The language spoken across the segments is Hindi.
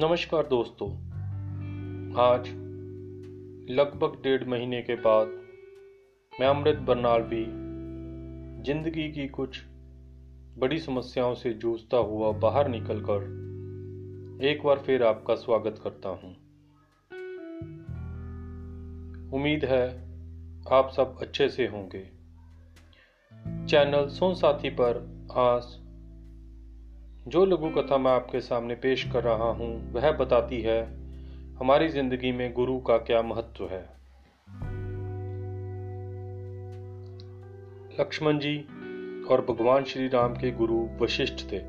नमस्कार दोस्तों आज, लगभग डेढ़ महीने के बाद, मैं अमृत बरनाल भी ज़िंदगी की कुछ बड़ी समस्याओं से जूझता हुआ बाहर निकलकर एक बार फिर आपका स्वागत करता हूँ। उम्मीद है आप सब अच्छे से होंगे चैनल सुन साथी पर आज जो लघु कथा मैं आपके सामने पेश कर रहा हूँ, वह बताती है, हमारी ज़िंदगी में गुरु का क्या महत्व है? लक्ष्मण जी और भगवान श्री राम के गुरु वशिष्ठ थे।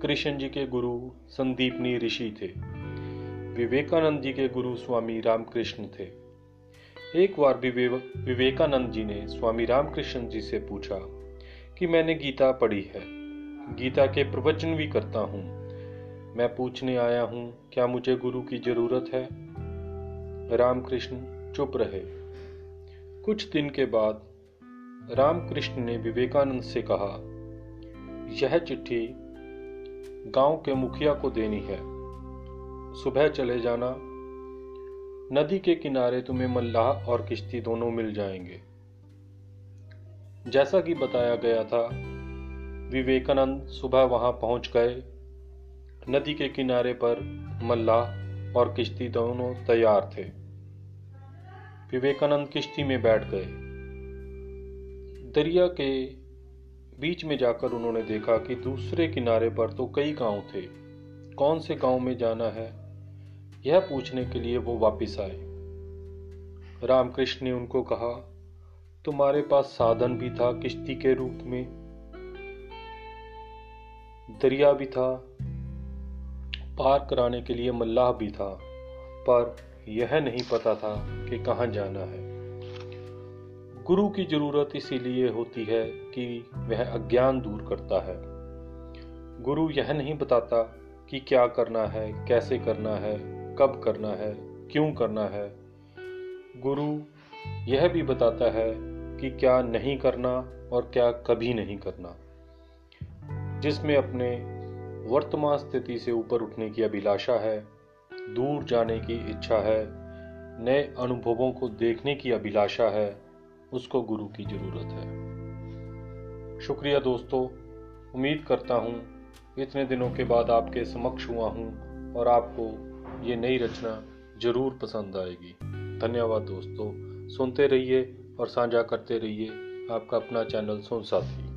कृष्ण जी के गुरु संदीपनी ऋषि थे। विवेकानंद जी के गुरु स्वामी रामकृष्ण थे। एक बार विवेकानंद जी ने स्वामी रामकृष्ण जी से पूछा कि मैंने गीता पढ़ी है। गीता के प्रवचन भी करता हूँ। मैं पूछने आया हूँ, क्या मुझे गुरु की ज़रूरत है? रामकृष्ण चुप रहे। कुछ दिन के बाद, रामकृष्ण ने विवेकानंद से कहा, यह चिट्ठी गाँव के मुखिया को देनी है। सुबह चले जाना। नदी के किनारे तुम्हें मल्लाह और किश्ती दोनों मिल जाएँगे। जैसा कि बताया गया था विवेकानंद सुबह वहाँ पहुँच गए। नदी के किनारे पर मल्लाह और किश्ती दोनों तैयार थे। विवेकानंद किश्ती में बैठ गए। दरिया के बीच में जाकर उन्होंने देखा कि दूसरे किनारे पर तो कई गाँव थे। कौन से गाँव में जाना है, यह पूछने के लिए वो वापस आए। रामकृष्ण ने उनको कहा, तुम्हारे पास साधन भी था किश्ती के रूप में। दरिया भी था, पार कराने के लिए मल्लाह भी था, पर यह नहीं पता था कि कहाँ जाना है। गुरु की ज़रूरत इसीलिए होती है कि वह अज्ञान दूर करता है। गुरु यह नहीं बताता कि क्या करना है, कैसे करना है, कब करना है, क्यों करना है। गुरु यह भी बताता है कि क्या नहीं करना और क्या कभी नहीं करना। जिसमें अपने वर्तमान स्थिति से ऊपर उठने की अभिलाषा है, दूर जाने की इच्छा है, नए अनुभवों को देखने की अभिलाषा है, उसको गुरु की ज़रूरत है। शुक्रिया दोस्तों, उम्मीद करता हूँ इतने दिनों के बाद आपके समक्ष हुआ हूँ और आपको ये नई रचना ज़रूर पसंद आएगी। धन्यवाद दोस्तों, सुनते रहिए और साझा करते रहिए आपका अपना चैनल सुन साथी